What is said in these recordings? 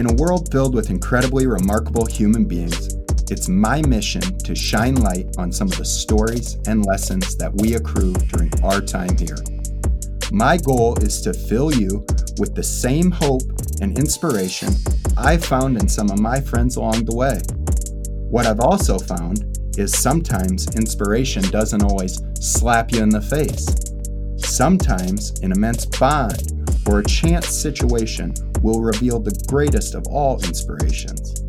In a world filled with incredibly remarkable human beings, it's my mission to shine light on some of the stories and lessons that we accrue during our time here. My goal is to fill you with the same hope and inspiration I found in some of my friends along the way. What I've also found is sometimes inspiration doesn't always slap you in the face. Sometimes an immense bond or a chance situation will reveal the greatest of all inspirations.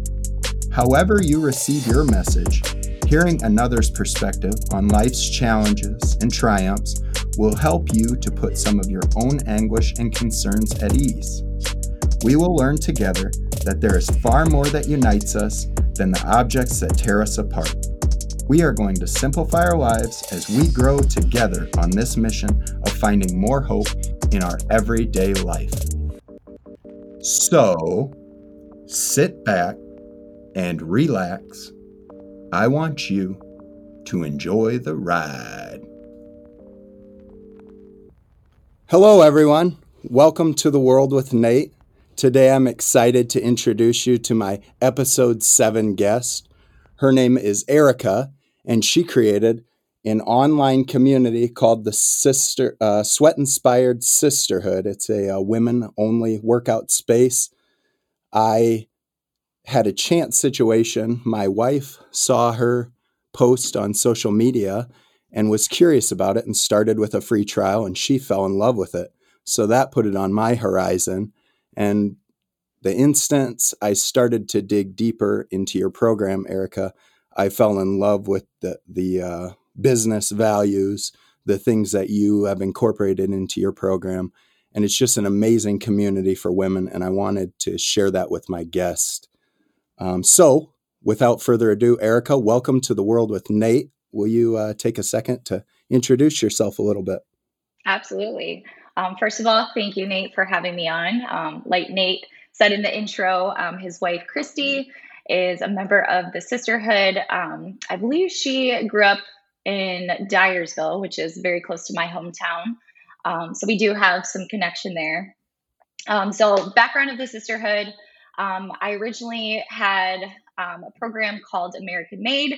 However, you receive your message, hearing another's perspective on life's challenges and triumphs will help you to put some of your own anguish and concerns at ease. We will learn together that there is far more that unites us than the objects that tear us apart. We are going to simplify our lives as we grow together on this mission of finding more hope in our everyday life. So, sit back and relax. I want you to enjoy the ride. Hello, everyone. Welcome to the World with Nate. Today, I'm excited to introduce you to my episode seven guest. Her name is Erika, and she created an online community called the Sister uh, Sweat Inspired Sisterhood. It's a, a uh, women only workout space. I had a chance situation. My wife saw her post on social media and was curious about it and started with a free trial and she fell in love with it. So that put it on my horizon. And the instance I started to dig deeper into your program, Erika, I fell in love with the the uh, business values, the things that you have incorporated into your program, and it's just an amazing community for women. And I wanted to share that with my guest. Um, so, without further ado, Erika, welcome to the world with Nate. Will you uh, take a second to introduce yourself a little bit? Absolutely. Um, first of all, thank you, Nate, for having me on. Um, like Nate said in the intro, um, his wife, Christy, is a member of the sisterhood. Um, I believe she grew up in Dyersville, which is very close to my hometown. Um, so we do have some connection there. Um, so, background of the sisterhood um, I originally had um, a program called American Made.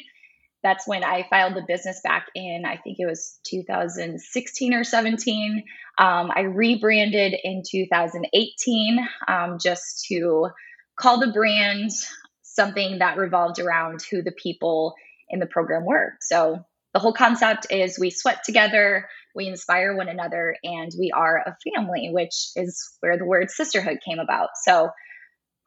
That's when I filed the business back in, I think it was 2016 or 17. Um, I rebranded in 2018 um, just to call the brand something that revolved around who the people in the program were. So the whole concept is we sweat together, we inspire one another, and we are a family, which is where the word sisterhood came about. So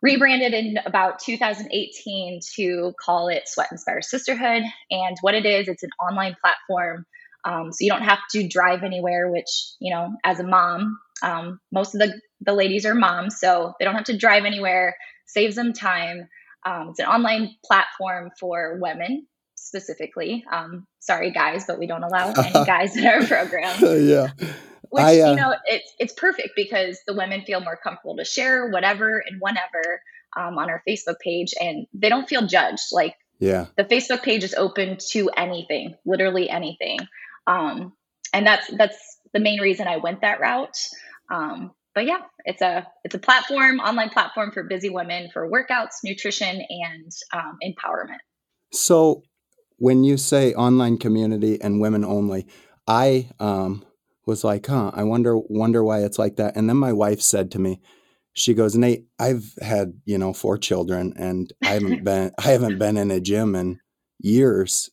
rebranded in about 2018 to call it Sweat Inspire Sisterhood. And what it is, it's an online platform. Um, so you don't have to drive anywhere, which, you know, as a mom, um, most of the, the ladies are moms, so they don't have to drive anywhere, saves them time. Um, it's an online platform for women specifically. Um, sorry, guys, but we don't allow any guys in our program. yeah. Which I, uh, you know, it's it's perfect because the women feel more comfortable to share whatever and whenever um, on our Facebook page, and they don't feel judged. Like, yeah, the Facebook page is open to anything, literally anything, um, and that's that's the main reason I went that route. Um, but yeah, it's a it's a platform, online platform for busy women for workouts, nutrition, and um, empowerment. So, when you say online community and women only, I um, was like, huh, I wonder wonder why it's like that. And then my wife said to me, she goes, Nate, I've had, you know, four children and I haven't been I haven't been in a gym in years.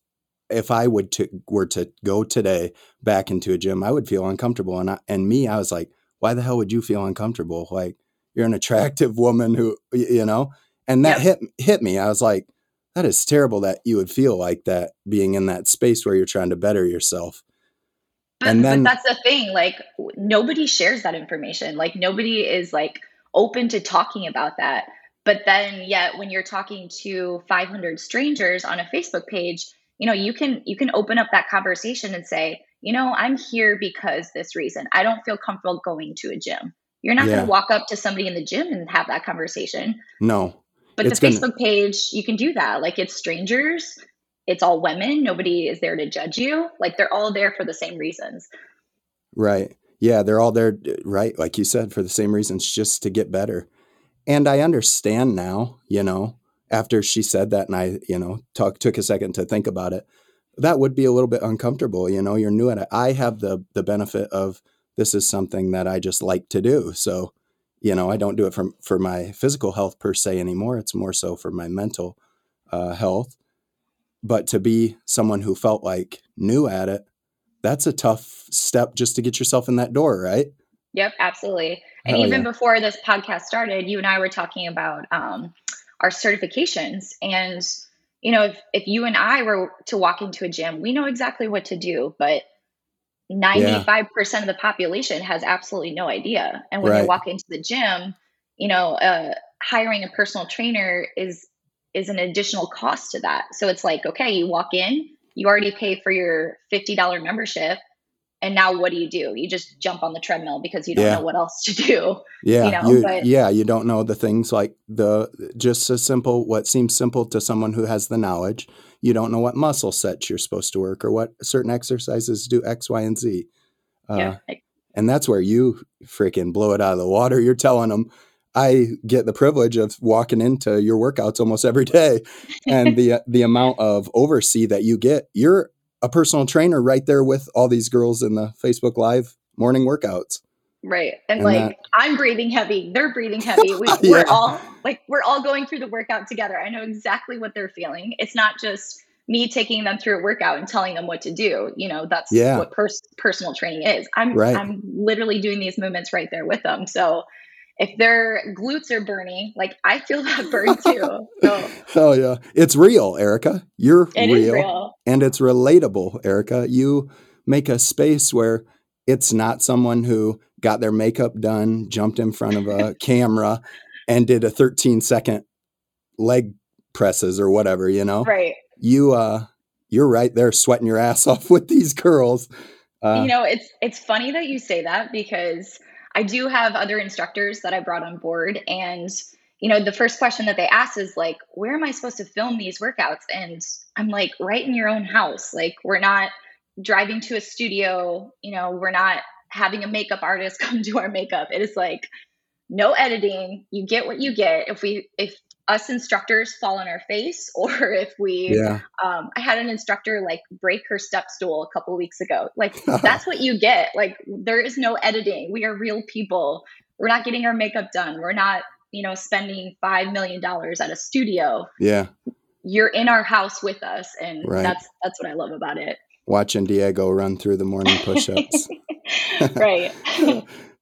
If I would to, were to go today back into a gym, I would feel uncomfortable. And I, and me, I was like, why the hell would you feel uncomfortable? Like you're an attractive woman who, you know, and that yep. hit hit me. I was like, that is terrible that you would feel like that being in that space where you're trying to better yourself. But, and then, but that's the thing. Like nobody shares that information. Like nobody is like open to talking about that. But then yet when you're talking to 500 strangers on a Facebook page, you know, you can you can open up that conversation and say, you know, I'm here because this reason. I don't feel comfortable going to a gym. You're not yeah. going to walk up to somebody in the gym and have that conversation. No. But the Facebook gonna... page, you can do that. Like it's strangers it's all women. Nobody is there to judge you. Like they're all there for the same reasons. Right. Yeah, they're all there, right? Like you said, for the same reasons, just to get better. And I understand now, you know, after she said that and I, you know, talk, took a second to think about it, that would be a little bit uncomfortable. You know, you're new at it. I have the the benefit of this is something that I just like to do. So, you know, I don't do it for for my physical health per se anymore. It's more so for my mental uh, health. But to be someone who felt like new at it, that's a tough step just to get yourself in that door, right? Yep, absolutely. And Hell even yeah. before this podcast started, you and I were talking about um, our certifications. And, you know, if, if you and I were to walk into a gym, we know exactly what to do, but 95% yeah. of the population has absolutely no idea. And when right. they walk into the gym, you know, uh, hiring a personal trainer is is an additional cost to that. So it's like, okay, you walk in, you already pay for your $50 membership and now what do you do you just jump on the treadmill because you don't yeah. know what else to do yeah you know? you, but, yeah you don't know the things like the just a simple what seems simple to someone who has the knowledge you don't know what muscle sets you're supposed to work or what certain exercises do x y and z uh, yeah. and that's where you freaking blow it out of the water you're telling them I get the privilege of walking into your workouts almost every day, and the the amount of oversee that you get. You're a personal trainer right there with all these girls in the Facebook Live morning workouts. Right. And, and like that, I'm breathing heavy, they're breathing heavy. We, are all like we're all going through the workout together. I know exactly what they're feeling. It's not just me taking them through a workout and telling them what to do. You know, that's yeah. what pers- personal training is. I'm right. I'm literally doing these movements right there with them. So if their glutes are burning, like I feel that burn too. So. Hell oh, yeah. It's real, Erika. You're real, real. And it's relatable, Erika. You make a space where it's not someone who got their makeup done, jumped in front of a camera, and did a 13 second leg presses or whatever, you know? Right. You uh you're right there sweating your ass off with these girls. Uh, you know, it's it's funny that you say that because I do have other instructors that I brought on board and you know, the first question that they ask is like, where am I supposed to film these workouts? And I'm like, right in your own house. Like, we're not driving to a studio, you know, we're not having a makeup artist come do our makeup. It is like no editing. You get what you get. If we if us instructors fall on our face or if we yeah. um, i had an instructor like break her step stool a couple weeks ago like that's what you get like there is no editing we are real people we're not getting our makeup done we're not you know spending five million dollars at a studio yeah you're in our house with us and right. that's that's what i love about it watching diego run through the morning push-ups right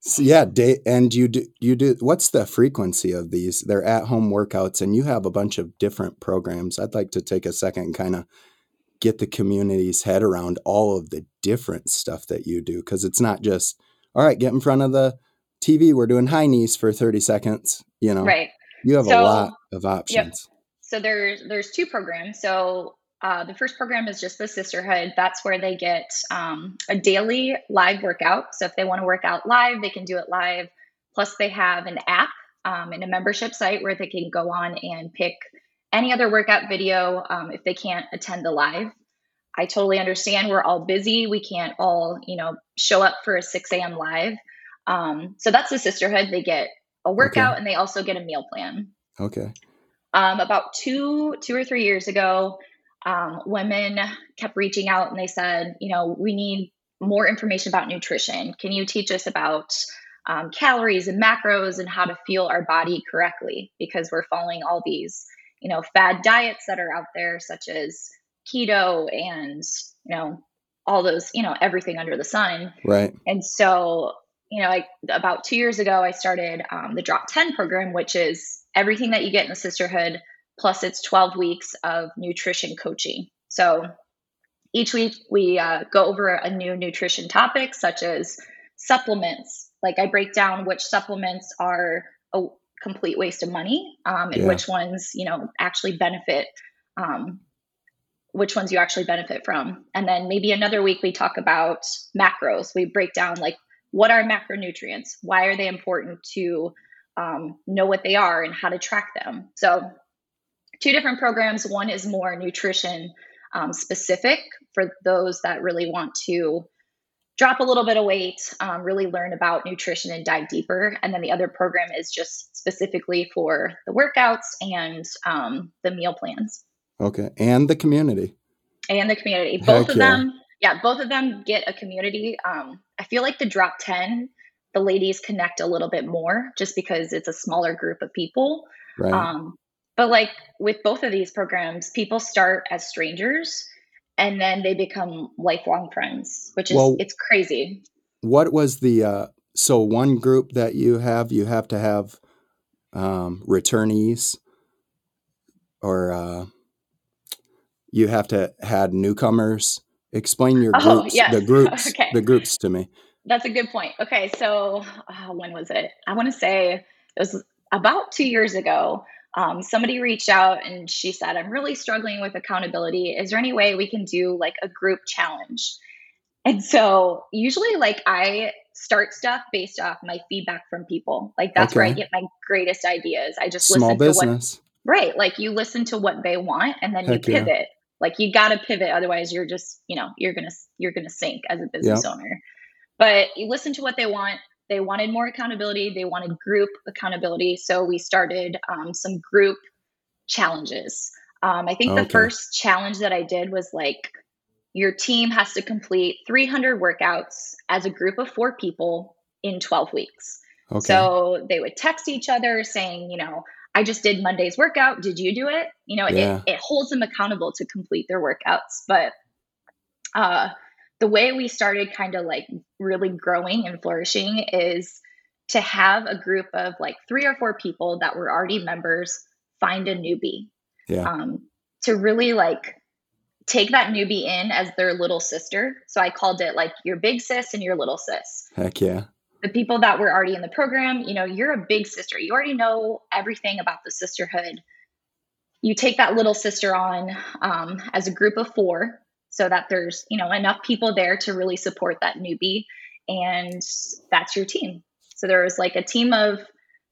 So yeah, day, and you do you do what's the frequency of these? They're at home workouts and you have a bunch of different programs. I'd like to take a second and kind of get the community's head around all of the different stuff that you do because it's not just all right, get in front of the TV, we're doing high knees for 30 seconds, you know. Right. You have so, a lot of options. Yep. So there's there's two programs. So uh, the first program is just the sisterhood. That's where they get um, a daily live workout. So if they want to work out live, they can do it live. Plus, they have an app um, and a membership site where they can go on and pick any other workout video um, if they can't attend the live. I totally understand. We're all busy. We can't all, you know, show up for a 6 a.m. live. Um, so that's the sisterhood. They get a workout okay. and they also get a meal plan. Okay. Um, about two, two or three years ago, um, women kept reaching out and they said, you know, we need more information about nutrition. Can you teach us about um, calories and macros and how to fuel our body correctly? Because we're following all these, you know, fad diets that are out there, such as keto and, you know, all those, you know, everything under the sun. Right. And so, you know, like about two years ago, I started um, the Drop 10 program, which is everything that you get in the sisterhood plus it's 12 weeks of nutrition coaching. So each week we uh, go over a new nutrition topic, such as supplements. Like I break down which supplements are a complete waste of money um, and yeah. which ones, you know, actually benefit. Um, which ones you actually benefit from. And then maybe another week we talk about macros. We break down like what are macronutrients? Why are they important to um, know what they are and how to track them? So two different programs. One is more nutrition um, specific for those that really want to drop a little bit of weight, um, really learn about nutrition and dive deeper. And then the other program is just specifically for the workouts and um, the meal plans. Okay. And the community. And the community. Both Heck of yeah. them, yeah, both of them get a community. Um, I feel like the drop 10, the ladies connect a little bit more just because it's a smaller group of people. Right. Um, but like with both of these programs, people start as strangers and then they become lifelong friends, which is well, it's crazy. What was the uh, so one group that you have? You have to have um, returnees, or uh, you have to had newcomers. Explain your oh, groups, yes. the groups, okay. the groups to me. That's a good point. Okay, so uh, when was it? I want to say it was about two years ago um, somebody reached out and she said, I'm really struggling with accountability. Is there any way we can do like a group challenge? And so usually, like, I start stuff based off my feedback from people. Like, that's okay. where I get my greatest ideas. I just Small listen business. to what, Small business. right? Like, you listen to what they want and then Heck you pivot. Yeah. Like, you got to pivot. Otherwise, you're just, you know, you're going to, you're to sink as a business yep. owner. But you listen to what they want they wanted more accountability, they wanted group accountability. So we started um, some group challenges. Um, I think okay. the first challenge that I did was like, your team has to complete 300 workouts as a group of four people in 12 weeks. Okay. So they would text each other saying, you know, I just did Monday's workout. Did you do it? You know, yeah. it, it holds them accountable to complete their workouts. But uh, the way we started kind of like really growing and flourishing is to have a group of like three or four people that were already members find a newbie. Yeah. Um, to really like take that newbie in as their little sister. So I called it like your big sis and your little sis. Heck yeah. The people that were already in the program, you know, you're a big sister. You already know everything about the sisterhood. You take that little sister on um, as a group of four so that there's you know enough people there to really support that newbie and that's your team so there was like a team of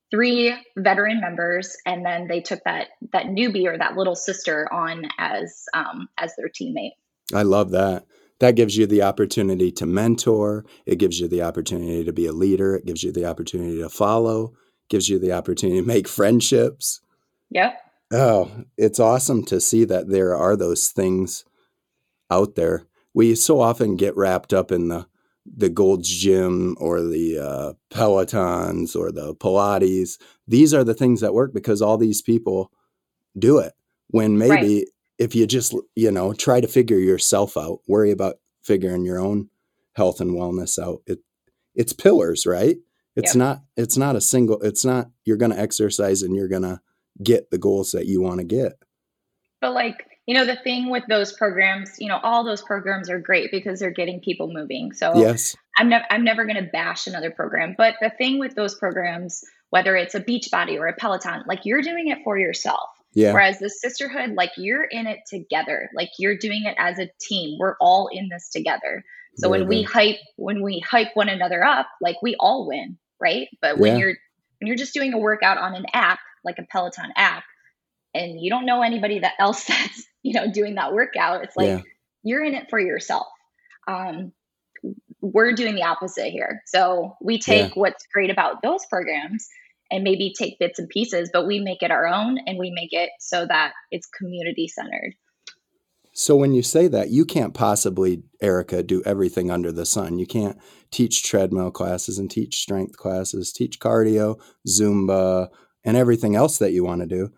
three veteran members and then they took that that newbie or that little sister on as um, as their teammate i love that that gives you the opportunity to mentor it gives you the opportunity to be a leader it gives you the opportunity to follow gives you the opportunity to make friendships yep oh it's awesome to see that there are those things out there. We so often get wrapped up in the the Gold's Gym or the uh, Pelotons or the Pilates. These are the things that work because all these people do it. When maybe right. If you just you know try to figure yourself out, worry about figuring your own health and wellness out. It it's pillars, right? It's yep. not it's not a single. It's not you're going to exercise and you're going to get the goals that you want to get. But like you know the thing with those programs you know all those programs are great because they're getting people moving so yes i'm, ne- I'm never going to bash another program but the thing with those programs whether it's a Beachbody or a peloton like you're doing it for yourself yeah. Whereas the sisterhood, like you're in it together, like you're doing it as a team. We're all in this together. So Very when good. we hype, when we hype one another up, like we all win, right? But when yeah. you're when you're just doing a workout on an app, like a Peloton app, and you don't know anybody that else that's you know, doing that workout. It's like yeah. you're in it for yourself. Um, we're doing the opposite here. So we take yeah. what's great about those programs and maybe take bits and pieces, but we make it our own and we make it so that it's community centered. So when you say that, you can't possibly, Erika, do everything under the sun. You can't teach treadmill classes and teach strength classes, teach cardio, Zumba, and everything else that you want to do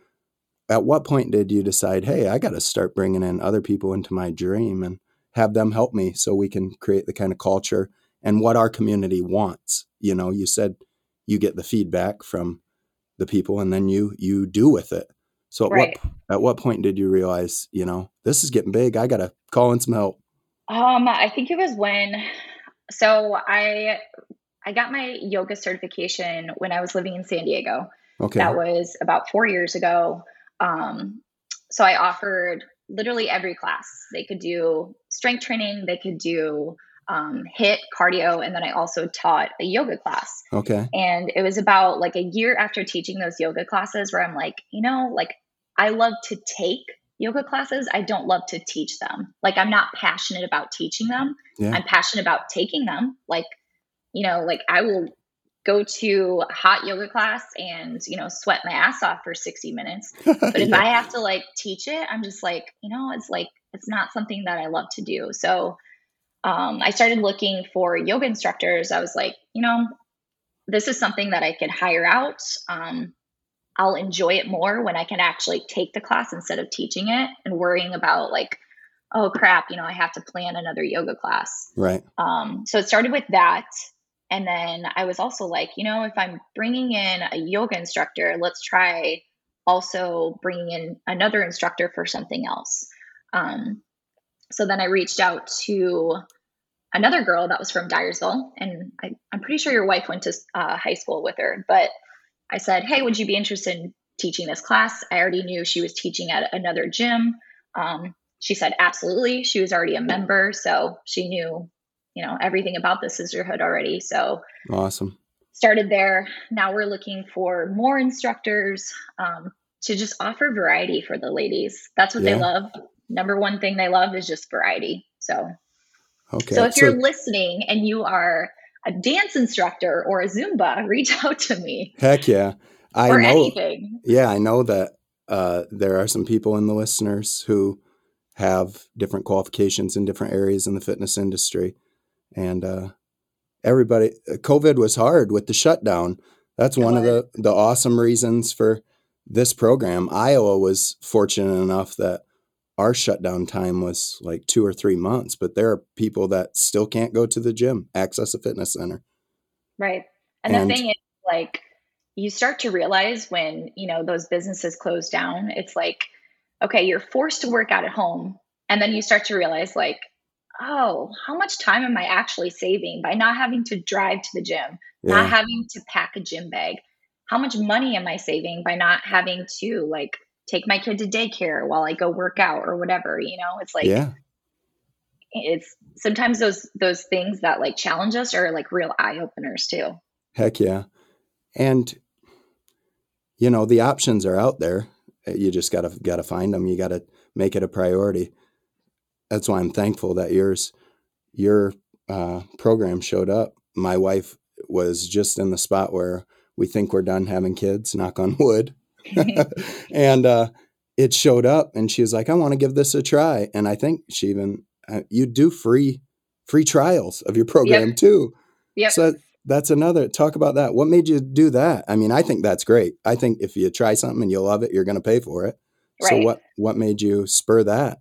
at what point did you decide, hey, I got to start bringing in other people into my dream and have them help me so we can create the kind of culture and what our community wants? You know, you said you get the feedback from the people and then you you do with it. So at right. what at what point did you realize, you know, this is getting big. I got to call in some help. Um, I think it was when so I I got my yoga certification when I was living in San Diego. Okay. That was about 4 years ago. Um, so I offered literally every class. They could do strength training, they could do um, HIIT cardio, and then I also taught a yoga class. Okay. And it was about like a year after teaching those yoga classes where I'm like, you know, like I love to take yoga classes, I don't love to teach them. Like I'm not passionate about teaching them. Yeah. I'm passionate about taking them. Like, you know, like I will go to a hot yoga class and, you know, sweat my ass off for 60 minutes. But if Yeah. I have to like teach it, I'm just like, you know, it's like it's not something that I love to do. So um, I started looking for yoga instructors. I was like, you know, this is something that I could hire out. Um, I'll enjoy it more when I can actually take the class instead of teaching it and worrying about like, oh crap, you know, I have to plan another yoga class. Right. Um, so it started with that. And then I was also like, you know, if I'm bringing in a yoga instructor, let's try also bringing in another instructor for something else. Um, so then I reached out to another girl that was from Dyersville, and I, I'm pretty sure your wife went to uh, high school with her. But I said, hey, would you be interested in teaching this class? I already knew she was teaching at another gym. Um, she said, absolutely. She was already a member, so she knew, you know, everything about the sisterhood already. So Awesome. started there. Now we're looking for more instructors um, to just offer variety for the ladies. That's what Yeah. they love. Number one thing they love is just variety. So, Okay. so if you're listening and you are a dance instructor or a Zumba, reach out to me heck yeah. I know. anything. Yeah, I know that uh, there are some people in the listeners who have different qualifications in different areas in the fitness industry. And uh, everybody, COVID was hard with the shutdown. That's one of the, the awesome reasons for this program. Iowa was fortunate enough that our shutdown time was like two or three months, but there are people that still can't go to the gym, access a fitness center. Right. And, And- the thing is, like, you start to realize when, you know, those businesses close down, it's like, okay, you're forced to work out at home. And then you start to realize, like, oh, how much time am I actually saving by not having to drive to the gym, not having to pack a gym bag? How much money am I saving by not having to, like, take my kid to daycare while I go work out or whatever? You know, it's like, yeah. it's sometimes those those things that like challenge us are like real eye openers too. Heck yeah. And you know, the options are out there. Uh, You just got to got to find them. You got to make it a priority. That's why I'm thankful that yours your uh, program showed up. My wife was just in the spot where we think we're done having kids, knock on wood. and uh, it showed up and she was like, I want to give this a try. And I think she even, uh, you do free, free trials of your program too. Yep. So that's another talk about that. What made you do that? I mean, I think that's great. I think if you try something and you love it, you're going to pay for it. Right. So what what made you spur that?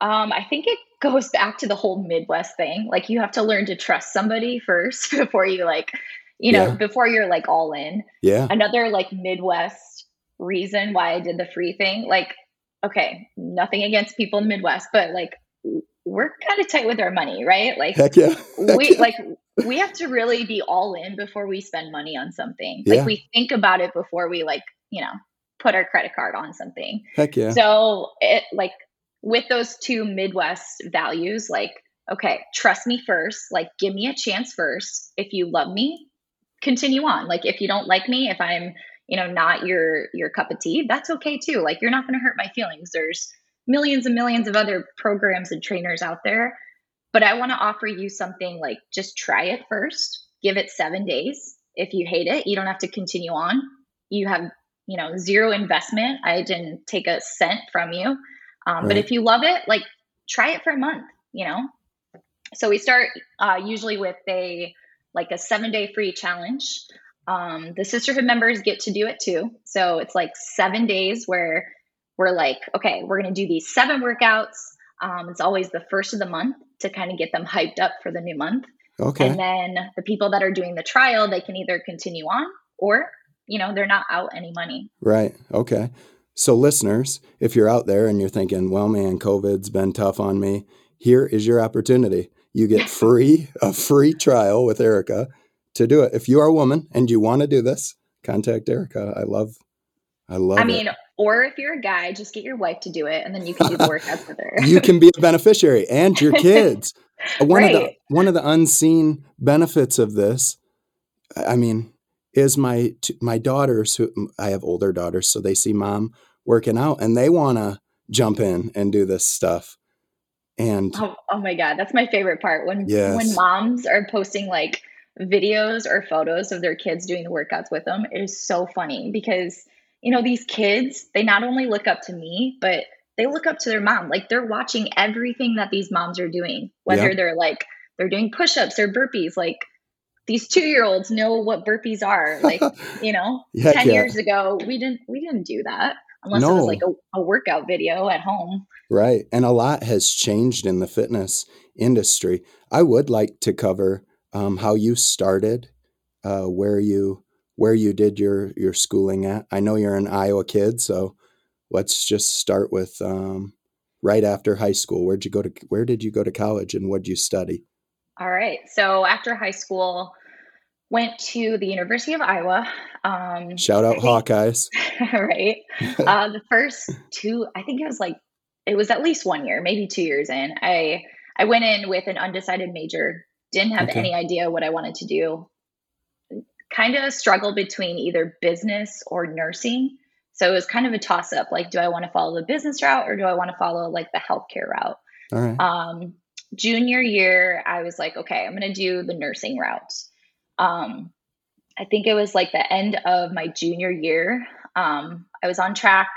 Um, I think it goes back to the whole Midwest thing. Like you have to learn to trust somebody first before you like, you know, Yeah. before you're like all in. Yeah. Another like Midwest reason why I did the free thing, like, okay, nothing against people in the Midwest, but like we're kind of tight with our money, right? Like Heck yeah. We yeah. like we have to really be all in before we spend money on something. Yeah. Like we think about it before we like, you know, put our credit card on something. Heck yeah. So it like with those two Midwest values, like, okay, trust me first, like give me a chance first. If you love me, continue on. Like if you don't like me, if I'm, you know, not your your cup of tea, that's okay too. Like you're not gonna hurt my feelings. There's millions and millions of other programs and trainers out there. But I want to offer you something like just try it first. Give it seven days. If you hate it, you don't have to continue on. You have you know zero investment i didn't take a cent from you um, but if you love it like try it for a month you know so we start uh, usually with a like a seven day free challenge um, the sisterhood members get to do it too so it's like seven days where we're like okay we're going to do these seven workouts um, it's always the first of the month to kind of get them hyped up for the new month Okay. and then the people that are doing the trial they can either continue on or you know they're not out any money Right. Okay. So, listeners, if you're out there and you're thinking, well, man, COVID's been tough on me, here is your opportunity. You get free, a free trial with Erika to do it. If you are a woman and you want to do this, contact Erika. I love, I love I it. mean, or if you're a guy, just get your wife to do it, and then you can do the workouts with her. you can be a beneficiary and your kids. Uh, one of the Right. one of the unseen benefits of this, I mean, is my t- my daughters who I have older daughters, so they see mom working out and they want to jump in and do this stuff. And Oh, oh my God, that's my favorite part when when moms are posting like videos or photos of their kids doing the workouts with them. It is so funny because you know these kids, they not only look up to me, but they look up to their mom. Like they're watching everything that these moms are doing, whether they're like they're doing push-ups or burpees. Like these two-year-olds know what burpees are. Like, you know, heck 10 yeah, years ago, we didn't we didn't do that unless it was like a, a workout video at home. right. And a lot has changed in the fitness industry. I would like to cover um, how you started, uh, where you where you did your your schooling at. I know you're an Iowa kid, so let's just start with um, right after high school. Where'd you go to? Where did you go to college, and what did you study? All right. So after high school, went to the University of Iowa. Um, Shout out Hawkeyes. right. Uh, the first two, I think it was like, it was at least one year, maybe two years in. I I went in with an undecided major, didn't have Okay. any idea what I wanted to do. Kind of struggled between either business or nursing. So it was kind of a toss up. Like, do I want to follow the business route or do I want to follow like the healthcare route? Right. Um, junior year, I was like, okay, I'm going to do the nursing route. Um, I think it was like the end of my junior year. Um, I was on track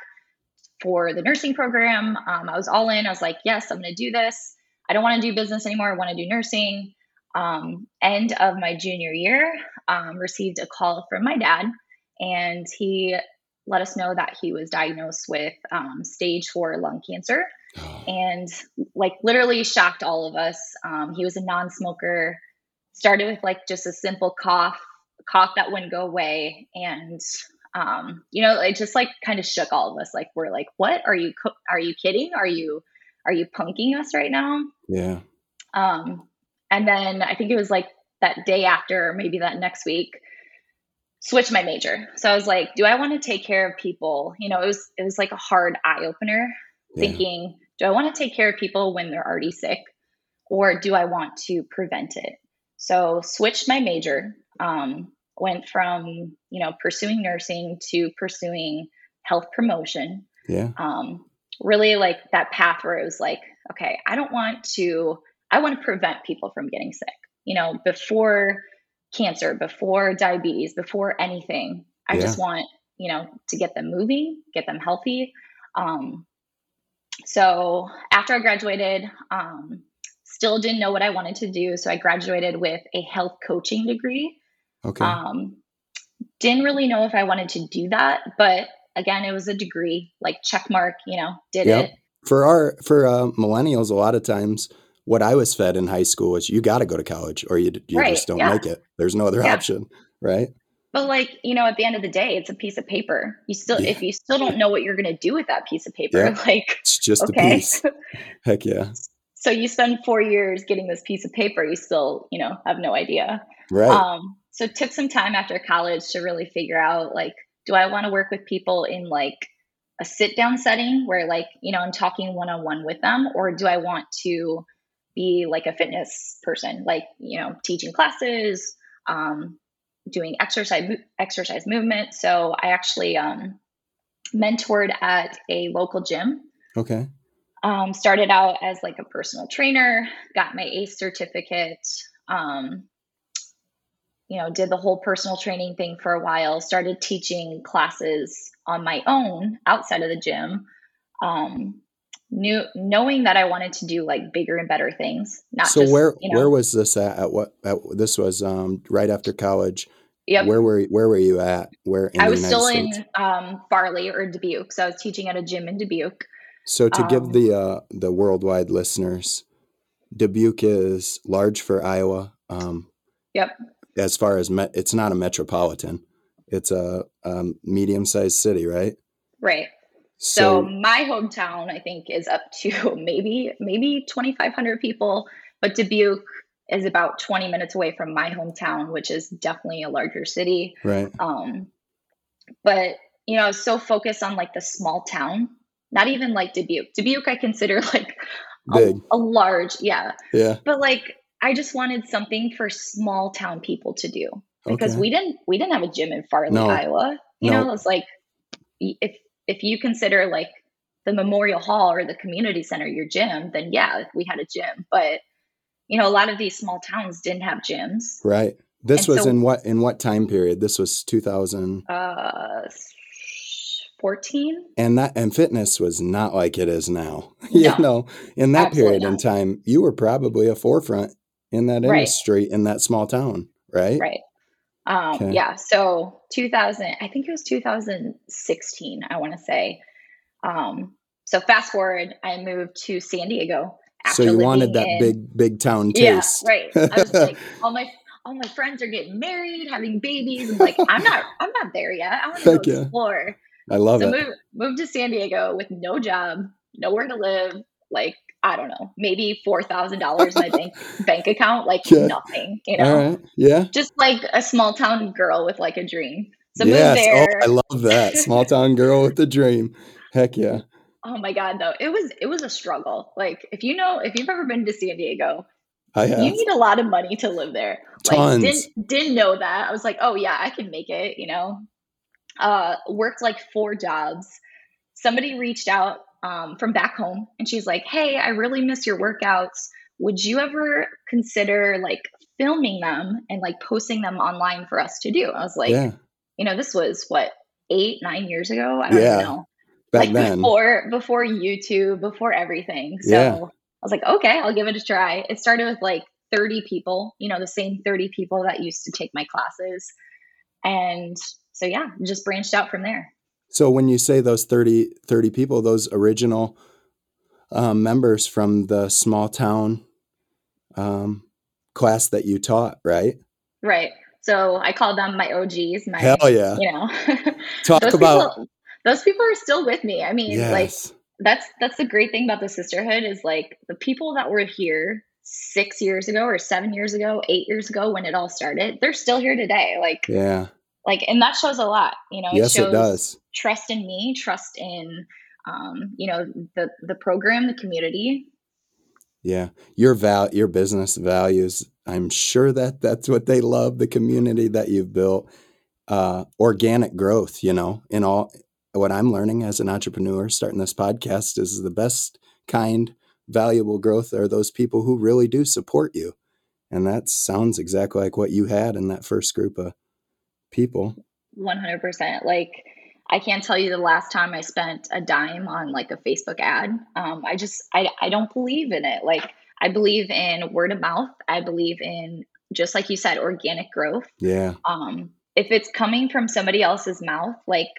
for the nursing program. Um, I was all in. I was like, yes, I'm going to do this. I don't want to do business anymore. I want to do nursing. Um, end of my junior year, um, received a call from my dad, and he let us know that he was diagnosed with um, stage four lung cancer and like literally shocked all of us. Um, he was a non-smoker. Started with like just a simple cough, cough that wouldn't go away, and um, you know, it just like kind of shook all of us. Like we're like, what are you? Co- are you kidding? Are you are you punking us right now? yeah. Um, and then I think it was like that day after, maybe that next week, switch my major. So I was like, do I want to take care of people? You know, it was it was like a hard eye opener Yeah. thinking, do I want to take care of people when they're already sick or do I want to prevent it? So switched my major, um, went from, you know, pursuing nursing to pursuing health promotion. Yeah. Um, really like that path where it was like, okay, I don't want to, I want to prevent people from getting sick. You know, before cancer, before diabetes, before anything, I Yeah. just want, you know, to get them moving, get them healthy. Um, so after I graduated, um, still didn't know what I wanted to do. So I graduated with a health coaching degree. Okay. Um, didn't really know if I wanted to do that, but again, it was a degree, like check mark, you know, did Yep. it. For our for uh, millennials, a lot of times, what I was fed in high school is you got to go to college or you you Right. just don't Yeah. make it. There's no other Yeah. option, right? But like, you know, at the end of the day, it's a piece of paper. You still, Yeah. if you still don't know what you're going to do with that piece of paper, like, It's just a okay. piece. Heck yeah. so you spend four years getting this piece of paper, you still, you know, have no idea. Right. Um, so it took some time after college to really figure out like, do I want to work with people in like a sit down setting where like, you know, I'm talking one on one with them, or do I want to be like a fitness person, like, you know, teaching classes, um, doing exercise exercise movement. So I actually um, mentored at a local gym. okay. Um, started out as like a personal trainer, got my ACE certificate. Um, you know, did the whole personal training thing for a while. Started teaching classes on my own outside of the gym. Um, knew knowing that I wanted to do like bigger and better things, not So just where you know. where was this at? At what? At, this was um, right after college. Yep. Where were where were you at? Where in I was United still States? in um, Farley or Dubuque, so I was teaching at a gym in Dubuque. So to give Um, the uh, the worldwide listeners, Dubuque is large for Iowa. Um, Yep. as far as met, it's not a metropolitan; it's a, um medium sized city, right? Right. So So my hometown, I think, is up to maybe maybe 2,500 people, but Dubuque is about 20 minutes away from my hometown, which is definitely a larger city. right, Um, but you know, I was so focused on like the small town, not even like Dubuque. Dubuque, I consider like a, a large, yeah. yeah, But like, I just wanted something for small town people to do because okay, we didn't we didn't have a gym in Farley, No. Iowa. You No. know, it's like if if you consider like the memorial hall or the community center your gym, then yeah, we had a gym. But you know, a lot of these small towns didn't have gyms. Right. This and was so, in what in what time period? This was 2000 uh 14 and that and fitness was not like it is now no, you know in that period not. in time you were probably a forefront in that industry right. in that small town right right um, okay. yeah so 2000 i think it was 2016 i want to say um, so fast forward i moved to san diego so you wanted that in, big big town taste yeah right i was like all my all my friends are getting married having babies and like i'm not i'm not there yet i want to go yeah. explore I love so it. Move, move to San Diego with no job, nowhere to live. Like I don't know, maybe four thousand dollars in my bank bank account, like yeah. nothing. You know, yeah, just like a small town girl with like a dream. So yes. move there. Oh, I love that small town girl with a dream. Heck yeah. Oh my god, though it was it was a struggle. Like if you know if you've ever been to San Diego, I have. you need a lot of money to live there. Tons. Like didn't didn't know that. I was like, oh yeah, I can make it. You know, uh, worked like four jobs. Somebody reached out um, from back home and she's like, Hey, I really miss your workouts. Would you ever consider like filming them and like posting them online for us to do? I was like, yeah. You know, this was what, eight, nine years ago? I don't yeah. know. Back like then. before before YouTube, before everything. So yeah. I was like, okay, I'll give it a try. It started with like 30 people, you know, the same 30 people that used to take my classes. And so yeah, just branched out from there. So when you say those 30, 30 people, those original um, members from the small town um, class that you taught, right? Right. So I call them my OGs. My hell yeah. You know, talk those about people, those people are still with me. I mean, yes. like that's that's the great thing about the sisterhood is like the people that were here six years ago or seven years ago, eight years ago when it all started, they're still here today. Like yeah, like and that shows a lot you know yes it, it does. trust in me trust in um, you know the the program the community. Yeah. Your val your business values i'm sure that that's what they love the community that you've built. Uh, organic growth you know in all what i'm learning as an entrepreneur starting this podcast is the best kind valuable growth are those people who really do support you. And that sounds exactly like what you had in that first group of people. 100%. Like, I can't tell you the last time I spent a dime on like a Facebook ad. Um, I just, I, I don't believe in it. Like, I believe in word of mouth. I believe in, just like you said, organic growth. Yeah. Um, if it's coming from somebody else's mouth, like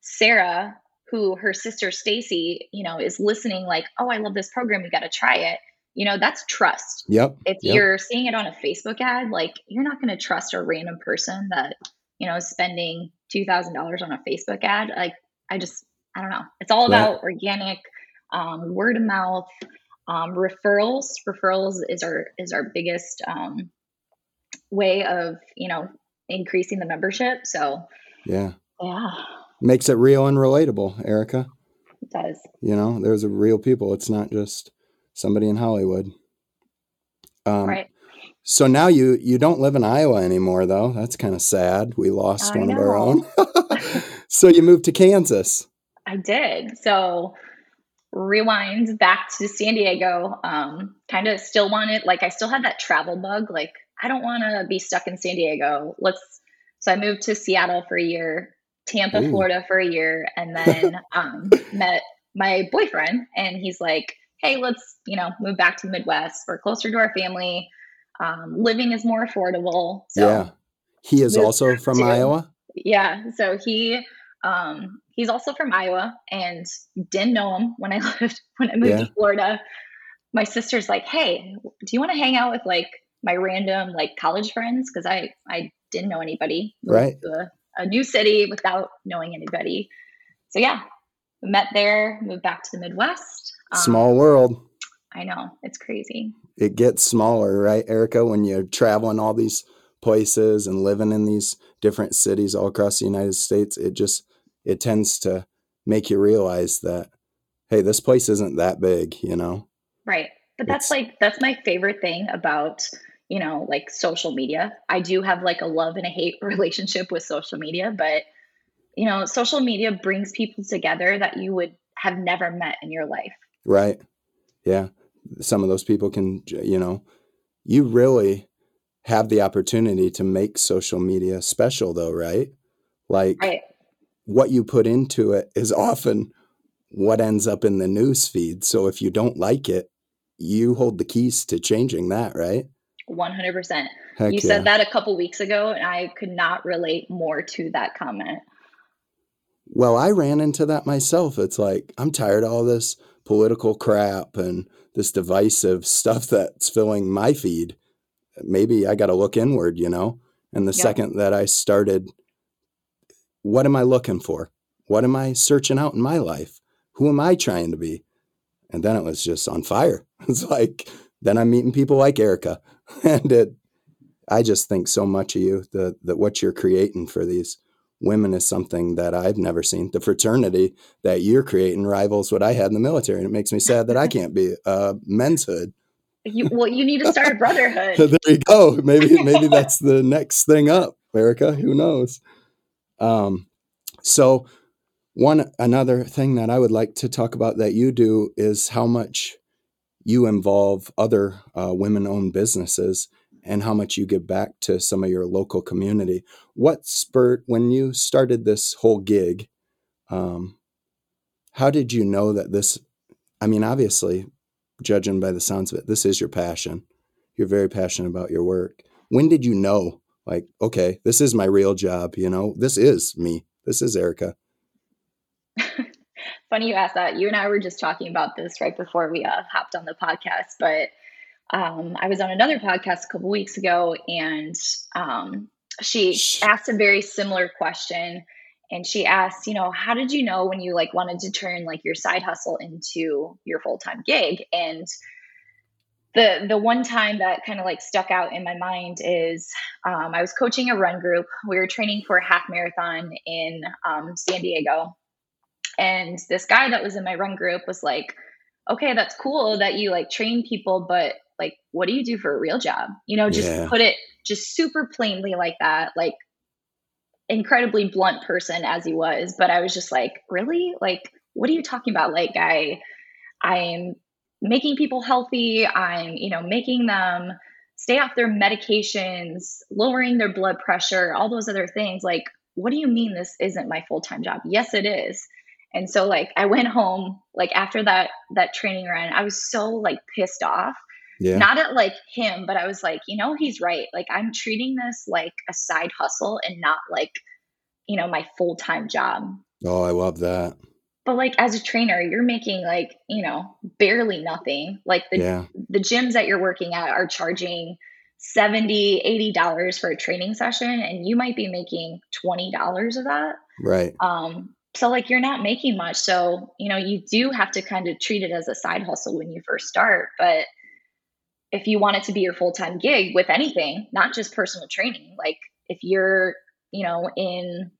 Sarah, who her sister Stacy, you know, is listening, like, oh, I love this program. You got to try it. You know, that's trust. Yep. If yep. you're seeing it on a Facebook ad, like, you're not going to trust a random person that you know, spending $2,000 on a Facebook ad. Like, I just, I don't know. It's all about right. organic, um, word of mouth, um, referrals. Referrals is our, is our biggest, um, way of, you know, increasing the membership. So, yeah. Yeah. Makes it real and relatable, Erika. It does. You know, there's a real people. It's not just somebody in Hollywood. Um, right. So now you you don't live in Iowa anymore, though. That's kind of sad. We lost I one know. of our own. so you moved to Kansas. I did. So rewind back to San Diego. Um, kind of still wanted like I still had that travel bug. Like I don't want to be stuck in San Diego. Let's. So I moved to Seattle for a year, Tampa, Ooh. Florida for a year, and then um, met my boyfriend, and he's like, "Hey, let's you know move back to the Midwest. We're closer to our family." Um, living is more affordable. So yeah, he is also from Iowa. Yeah, so he um, he's also from Iowa, and didn't know him when I lived when I moved yeah. to Florida. My sister's like, "Hey, do you want to hang out with like my random like college friends?" Because I I didn't know anybody. Right. A, a new city without knowing anybody. So yeah, met there, moved back to the Midwest. Um, Small world. I know it's crazy it gets smaller, right, Erika, when you're traveling all these places and living in these different cities all across the United States, it just it tends to make you realize that hey, this place isn't that big, you know. Right. But that's it's, like that's my favorite thing about, you know, like social media. I do have like a love and a hate relationship with social media, but you know, social media brings people together that you would have never met in your life. Right. Yeah. Some of those people can, you know, you really have the opportunity to make social media special, though, right? Like right. what you put into it is often what ends up in the news feed. So if you don't like it, you hold the keys to changing that, right? 100%. Heck you yeah. said that a couple weeks ago, and I could not relate more to that comment. Well, I ran into that myself. It's like, I'm tired of all this political crap and this divisive stuff that's filling my feed. Maybe I got to look inward, you know? And the Yep. second that I started, what am I looking for? What am I searching out in my life? Who am I trying to be? And then it was just on fire. It's like, then I'm meeting people like Erika. And it, I just think so much of you, that, that what you're creating for these women is something that I've never seen. The fraternity that you're creating rivals what I had in the military. And it makes me sad that I can't be a men's hood. You, well, you need to start a brotherhood. there you go. Maybe maybe that's the next thing up, Erika. Who knows? Um, so one another thing that I would like to talk about that you do is how much you involve other uh, women-owned businesses and how much you give back to some of your local community. What spurred when you started this whole gig? Um, how did you know that this? I mean, obviously, judging by the sounds of it, this is your passion. You're very passionate about your work. When did you know, like, okay, this is my real job? You know, this is me. This is Erika. Funny you asked that. You and I were just talking about this right before we uh, hopped on the podcast, but um, I was on another podcast a couple weeks ago, and um, she asked a very similar question. And she asked, you know, how did you know when you like wanted to turn like your side hustle into your full time gig? And the the one time that kind of like stuck out in my mind is um, I was coaching a run group. We were training for a half marathon in um, San Diego, and this guy that was in my run group was like, "Okay, that's cool that you like train people, but like, what do you do for a real job? You know, just Yeah. put it just super plainly like that, like." incredibly blunt person as he was. But i was just like really? Like what are you talking about? Like i i'm making people healthy. I'm you know making them stay off their medications lowering their blood pressure all those other things. Like what do you mean this isn't my full-time job? Yes it is. And so like i went home like after that that training run i was so like pissed off Yeah. not at like him, but I was like, you know, he's right. Like I'm treating this like a side hustle and not like, you know, my full-time job. oh, I love that. But like as a trainer, you're making like, you know, barely nothing. Like the Yeah. the gyms that you're working at are charging 70 80 dollars for a training session and you might be making 20 dollars of that Right. um so like you're not making much so you know you do have to kind of treat it as a side hustle when you first start but if you want it to be your full-time gig with anything not just personal training like if you're you know in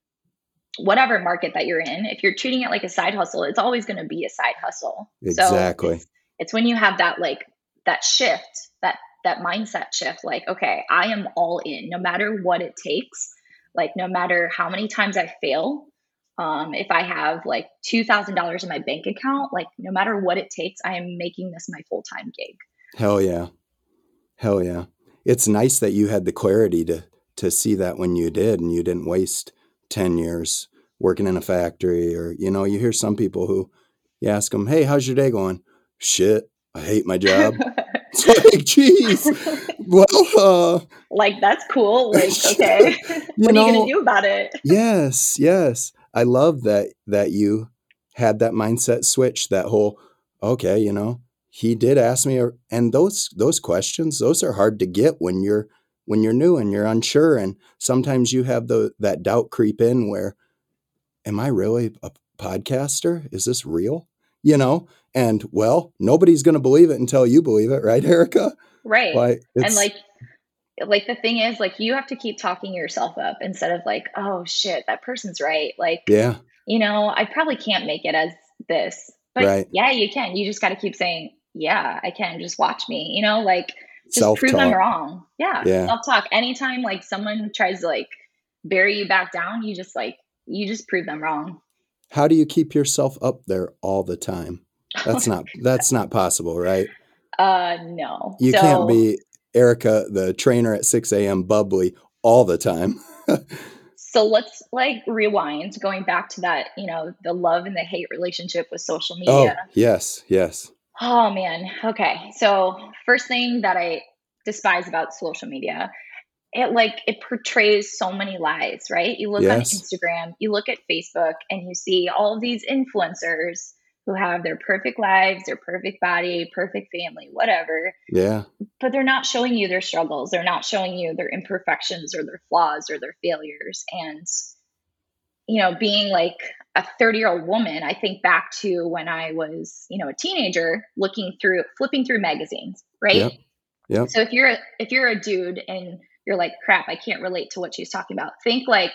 whatever market that you're in if you're treating it like a side hustle it's always going to be a side hustle Exactly. so it's, it's when you have that like that shift that that mindset shift like okay i am all in no matter what it takes like no matter how many times i fail um, if i have like $2000 in my bank account like no matter what it takes i am making this my full-time gig Hell yeah. Hell yeah. It's nice that you had the clarity to to see that when you did and you didn't waste 10 years working in a factory or you know, you hear some people who you ask them, "Hey, how's your day going?" "Shit, I hate my job." it's like, "Jeez." Well, uh, like that's cool like okay what are you gonna do about it yes, yes. I love that that you had that mindset switch, that whole okay, you know, he did ask me and those those questions, those are hard to get when you're when you're new and you're unsure and sometimes you have the that doubt creep in where am I really a podcaster? Is this real? You know? And well, nobody's going to believe it until you believe it, right, Erika? right Like and like like the thing is like you have to keep talking yourself up instead of like oh shit that person's right like yeah, you know i probably can't make it as this but Right. yeah you can you just got to keep saying yeah i can just watch me you know like just self prove them talk. wrong yeah, Yeah. self-talk anytime like someone tries to like bury you back down you just like you just prove them wrong How do you keep yourself up there all the time? That's not that's not possible, right? Uh, no. You so, can't be Erika, the trainer at 6 a.m. bubbly all the time. so let's like rewind, going back to that, you know, the love and the hate relationship with social media. oh, media. yes, yes. Oh man. Okay. So first thing that I despise about social media, it like it portrays so many lies, right? You look Yes. on Instagram, you look at Facebook, and you see all these influencers who have their perfect lives, their perfect body, perfect family, whatever, Yeah. but they're not showing you their struggles. They're not showing you their imperfections or their flaws or their failures. And you know, being like a 30 year old woman, I think back to when I was, you know, a teenager looking through, flipping through magazines, right? Yep. Yep. So if you're a, if you're a dude and you're like, crap, I can't relate to what she's talking about. Think like,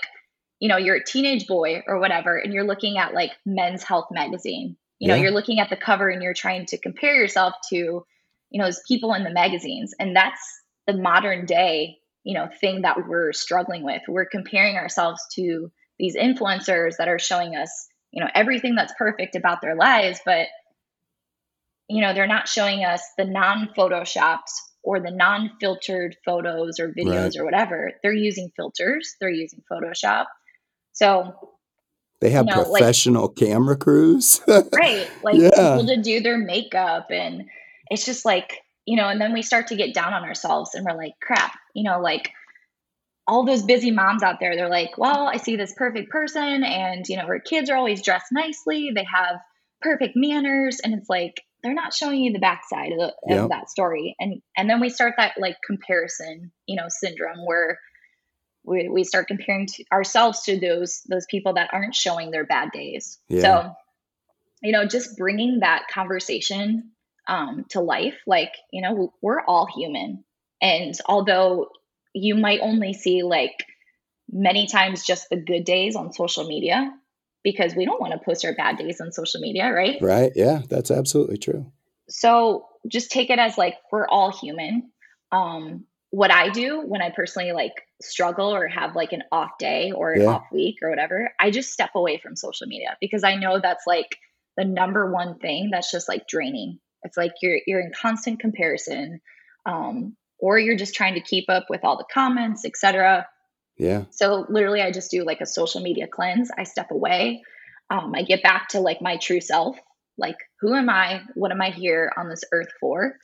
you know, you're a teenage boy or whatever, and you're looking at like Men's Health magazine. You know, you're looking at the cover and you're trying to compare yourself to, you know, those people in the magazines, and that's the modern day, you know, thing that we're struggling with. We're comparing ourselves to these influencers that are showing us, you know, everything that's perfect about their lives, but you know, they're not showing us the non-photoshopped or the non-filtered photos or videos Right. or whatever. They're using filters, they're using Photoshop. So, They have you know, like professional camera crews. right, like yeah. people to do their makeup and it's just like, you know, and then we start to get down on ourselves and we're like, crap, you know, like all those busy moms out there, they're like, well, I see this perfect person and, you know, her kids are always dressed nicely. They have perfect manners. And it's like, they're not showing you the backside of, the, of that story. And, and then we start that like comparison, you know, syndrome where we, we start comparing to ourselves to those, those people that aren't showing their bad days. Yeah. So, you know, just bringing that conversation um, to life, like, you know, we're all human. And although you might only see like many times just the good days on social media because we don't want to post our bad days on social media, right? Right. Yeah. That's absolutely true. So just take it as like we're all human. Um, what I do when I personally like struggle or have like an off day or an Yeah. off week or whatever, I just step away from social media because I know that's like the number one thing that's just like draining. It's like you're you're in constant comparison, um, or you're just trying to keep up with all the comments, etc. Yeah. So literally, I just do like a social media cleanse. I step away. Um, I get back to like my true self. Like, who am I? What am I here on this earth for?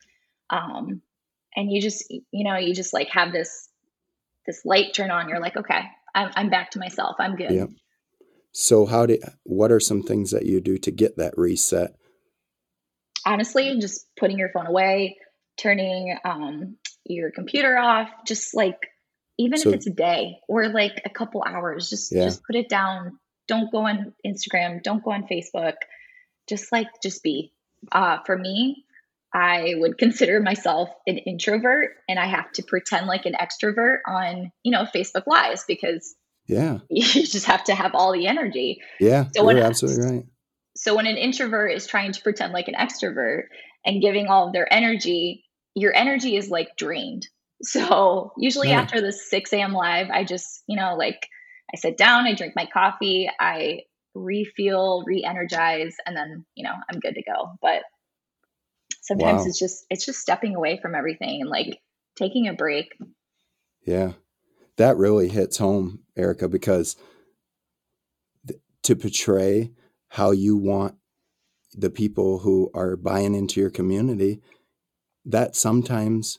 Um, and you just, you know, you just like have this this light turn on. You're like, okay, I'm, I'm back to myself. I'm good. Yep. So how do what are some things that you do to get that reset? Honestly, just putting your phone away, turning um, your computer off, just like even So if it's a day or like a couple hours, just Yeah. just put it down. Don't go on Instagram. Don't go on Facebook. Just like just be. Uh, for me, I would consider myself an introvert, and I have to pretend like an extrovert on you know Facebook Lives because Yeah. you just have to have all the energy. Yeah. So when You're I- absolutely right. So when an introvert is trying to pretend like an extrovert and giving all of their energy, your energy is like drained. So usually Right. after the 6 a.m. live, I just, you know, like I sit down, I drink my coffee, I refuel, re-energize, and then, you know, I'm good to go. But sometimes Wow. it's just it's just stepping away from everything and like taking a break. Yeah. That really hits home, Erika, because th- to portray how you want the people who are buying into your community, that sometimes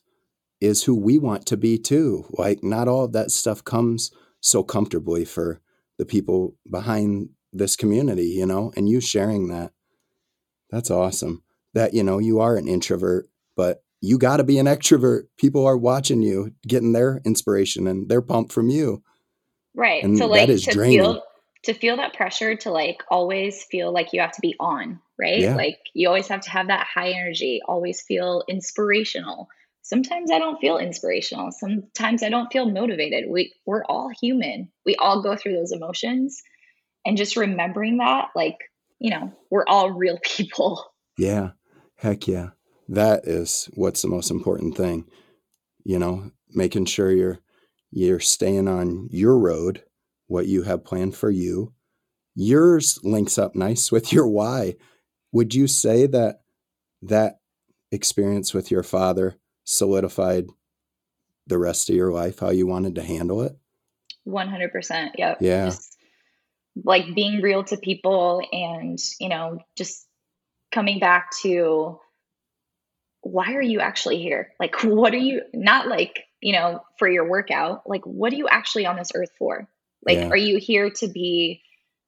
is who we want to be too. Like, not all of that stuff comes so comfortably for the people behind this community, you know, and you sharing that. That's awesome. That, you know, you are an introvert, but you got to be an extrovert. People are watching you, getting their inspiration and their pump from you. Right. And so like is to draining. feel to feel that pressure to like always feel like you have to be on, right? Yeah. Like you always have to have that high energy, always feel inspirational. Sometimes I don't feel inspirational. Sometimes I don't feel motivated. We we're all human. We all go through those emotions. And just remembering that, like, you know, we're all real people. Yeah. Heck yeah. That is what's the most important thing. You know, making sure you're you're staying on your road, what you have planned for you, yours links up nice with your why. Would you say that that experience with your father solidified the rest of your life how you wanted to handle it? 100%. Yep. Yeah. Just like being real to people and, you know, just coming back to why are you actually here? Like, what are you not like, you know, for your workout? Like, what are you actually on this earth for? Like, Yeah. are you here to be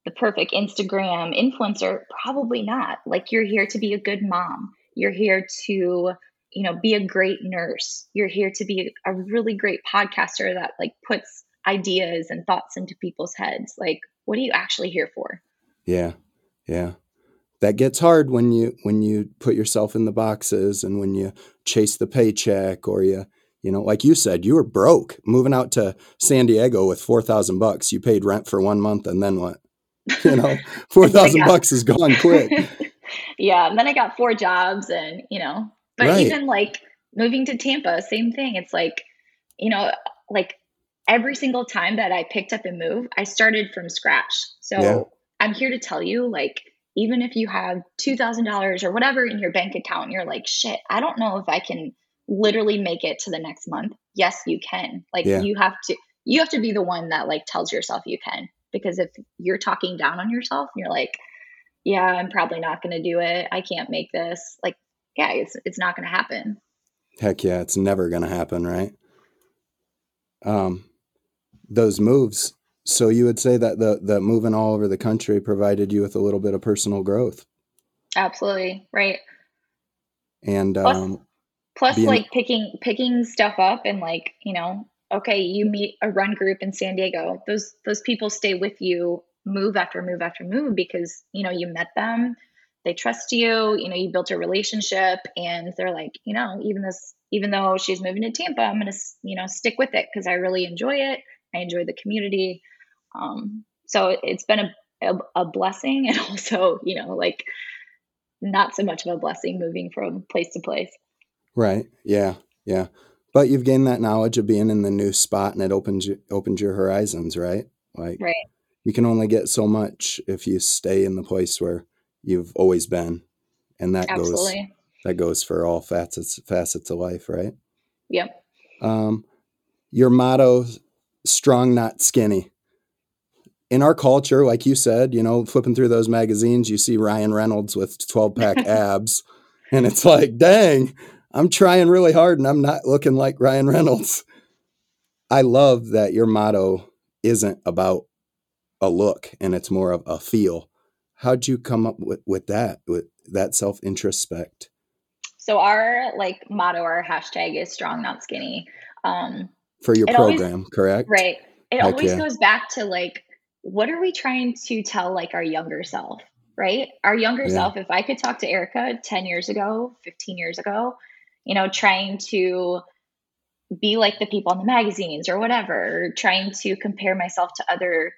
the perfect Instagram influencer? Probably not. Like, you're here to be a good mom. You're here to, you know, be a great nurse. You're here to be a really great podcaster that like puts ideas and thoughts into people's heads. Like, what are you actually here for? Yeah. Yeah. That gets hard when you when you put yourself in the boxes and when you chase the paycheck or you you know like you said you were broke moving out to San Diego with 4000 bucks you paid rent for 1 month and then what you know 4000 got- bucks is gone quick yeah, and then I got four jobs and, you know, but Right. even like moving to Tampa, same thing. It's like, you know, like every single time that I picked up and moved, I started from scratch. So Yeah. I'm here to tell you, like, even if you have $2,000 or whatever in your bank account, and you're like, shit, I don't know if I can literally make it to the next month. Yes, you can. Like, Yeah. you have to, you have to be the one that like tells yourself you can. Because if you're talking down on yourself and you're like, yeah, I'm probably not going to do it. I can't make this. Like, yeah, it's it's not going to happen. heck yeah it's never going to happen right um those moves so you would say that the the moving all over the country provided you with a little bit of personal growth Absolutely, right? and Plus- um Plus Being- like picking picking stuff up and like, you know, okay, you meet a run group in San Diego. Those those people stay with you move after move after move because, you know, you met them, they trust you, you know, you built a relationship and they're like, you know, even this even though she's moving to Tampa, I'm to, you know, stick with it because I really enjoy it. I enjoy the community. Um, so it's been a, a, a blessing and also, you know, like not so much of a blessing moving from place to place. Right. Yeah. Yeah. But you've gained that knowledge of being in the new spot and it opens you, opens your horizons, right? Like Right. you can only get so much if you stay in the place where you've always been. And that goes that goes for all facets facets of life, right? Yep. Um your motto strong not skinny. In our culture, like you said, you know, flipping through those magazines, you see Ryan Reynolds with 12 pack abs and it's like, "Dang, I'm trying really hard and I'm not looking like Ryan Reynolds. I love that your motto isn't about a look and it's more of a feel. How'd you come up with, with that, with that self introspect? So our like motto, our hashtag is strong, not skinny. Um, For your It always- program, correct? right. It Heck always yeah. goes back to like, what are we trying to tell like our younger self, right? Our younger Yeah. self, if I could talk to Erika 10 years ago, 15 years ago, you know, trying to be like the people in the magazines or whatever, or trying to compare myself to other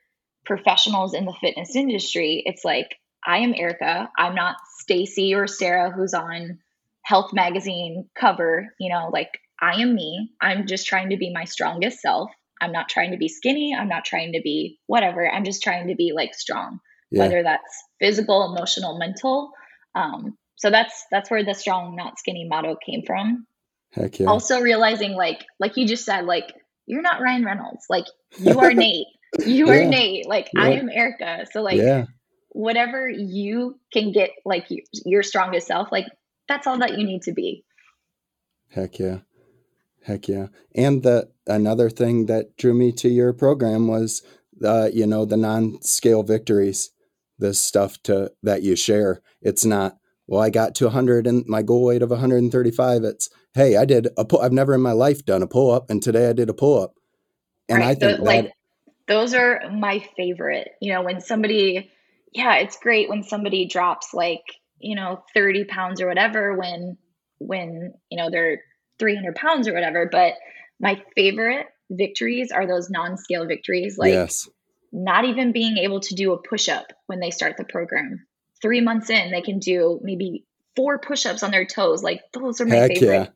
professionals in the fitness industry, it's like I am Erika. I'm not Stacy or Sarah who's on Health magazine cover, you know, like I am me. I'm just trying to be my strongest self. I'm not trying to be skinny. I'm not trying to be whatever. I'm just trying to be like strong, Yeah. whether that's physical, emotional, mental. Um, so that's that's where the strong, not skinny motto came from Heck yeah. also realizing like like you just said like you're not ryan reynolds like you are nate you are Yeah. nate like i am erika so like yeah. whatever you can get like your, your strongest self like that's all that you need to be Heck yeah. Heck yeah. And the another thing that drew me to your program was uh, you know, the non-scale victories, the stuff to that you share. It's not, well, I got to 100 and my goal weight of 135. It's, hey, I did a pull. I've never in my life done a pull-up and today I did a pull-up. And I Right, think the- like that those are my favorite you know when somebody yeah it's great when somebody drops like you know 30 pounds or whatever when when you know they're 300 pounds or whatever but my favorite victories are those non-scale victories like yes. not even being able to do a push-up when they start the program three months in they can do maybe four push-ups on their toes like those are my Heck favorite yeah.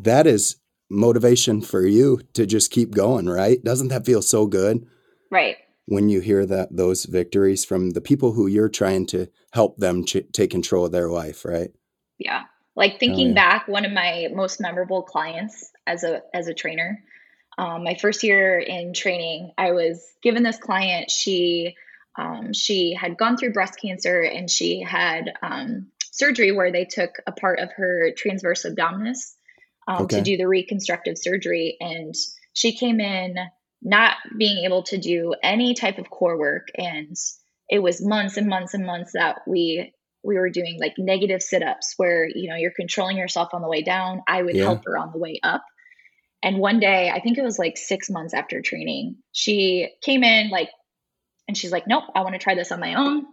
That is motivation for you to just keep going, right? Doesn't that feel so good? right when you hear that those victories from the people who you're trying to help them ch- take control of their life, right? Yeah. Like thinking yeah. back, one of my most memorable clients as a as a trainer, um, my first year in training, I was given this client. She um, she had gone through breast cancer and she had um, surgery where they took a part of her transverse abdominis um, okay. to do the reconstructive surgery. And she came in not being able to do any type of core work. And it was months and months and months that we we were doing like negative sit-ups where you know you're controlling yourself on the way down i would yeah. help her on the way up and one day i think it was like six months after training she came in like and she's like nope i want to try this on my own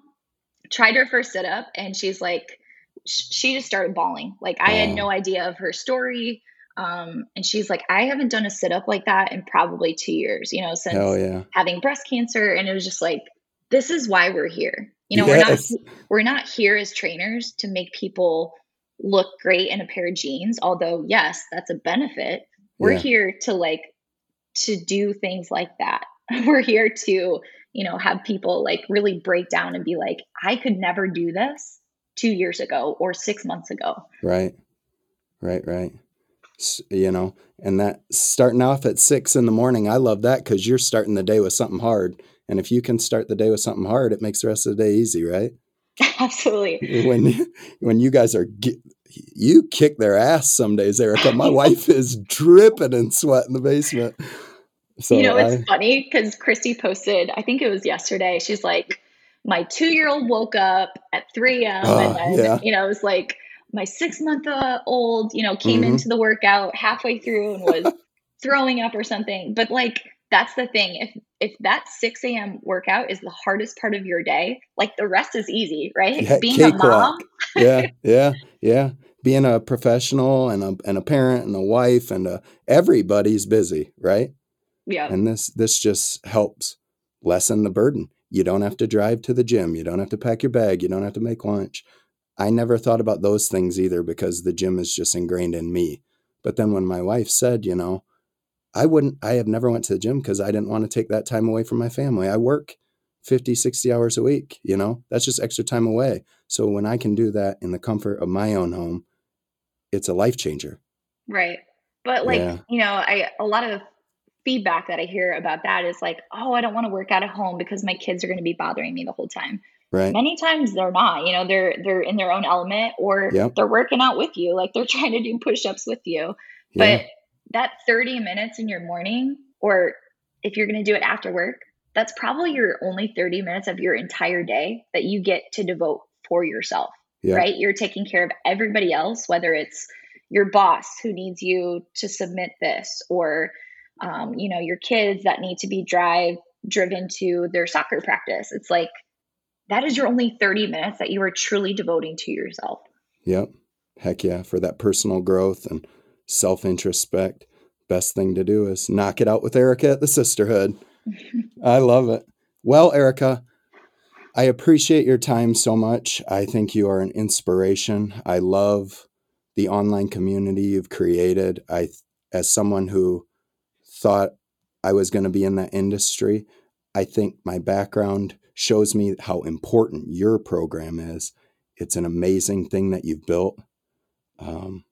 tried her first sit-up and she's like she just started bawling. Like I had no idea of her story. Um, and she's like, I haven't done a sit up like that in probably two years, you know, since yeah. having breast cancer. And it was just like, this is why we're here. You know, yes. we're not we're not here as trainers to make people look great in a pair of jeans, although yes, that's a benefit. We're yeah. here to like to do things like that. we're here to, you know, have people like really break down and be like, I could never do this two years ago or six months ago. Right, right, right. You know, and that starting off at six in the morning, I love that because you're starting the day with something hard. And if you can start the day with something hard, it makes the rest of the day easy, right? Absolutely. When when you guys are you kick their ass some days, Erika. My wife is dripping in sweat in the basement. So you know, it's I, funny because Christy posted, I think it was yesterday. She's like, my two year old woke up at 3 a.m. Uh, and then, yeah. you know, it was like my six month old, you know, came mm-hmm. into the workout halfway through and was throwing up or something. But like, that's the thing. If if that 6 a.m. workout is the hardest part of your day, like the rest is easy, right? Yeah, Being a mom. yeah, yeah, yeah. Being a professional and a and a parent and a wife and a, everybody's busy, right? Yeah. And this this just helps lessen the burden. You don't have to drive to the gym. You don't have to pack your bag. You don't have to make lunch. I never thought about those things either because the gym is just ingrained in me. But then when my wife said, you know, I wouldn't, I have never went to the gym because I didn't want to take that time away from my family. I work 50, 60 hours a week, you know, that's just extra time away. So when I can do that in the comfort of my own home, it's a life changer. Right. But like, yeah. you know, I, a lot of feedback that I hear about that is like, oh, I don't want to work out at home because my kids are going to be bothering me the whole time. Right. Many times they're not, you know, they're they're in their own element or yep. they're working out with you, like they're trying to do push-ups with you. Yeah. But that 30 minutes in your morning or if you're going to do it after work, that's probably your only 30 minutes of your entire day that you get to devote for yourself. Right? You're taking care of everybody else, whether it's your boss who needs you to submit this or um, you know, your kids that need to be drive driven to their soccer practice. It's like that is your only 30 minutes that you are truly devoting to yourself. Yep. Heck yeah. For that personal growth and self introspect, best thing to do is knock it out with Erika at the sisterhood. I love it. Well, Erika, I appreciate your time so much. I think you are an inspiration. I love the online community you've created. I, as someone who thought I was going to be in that industry. I think my background shows me how important your program is. It's an amazing thing that you've built. Um,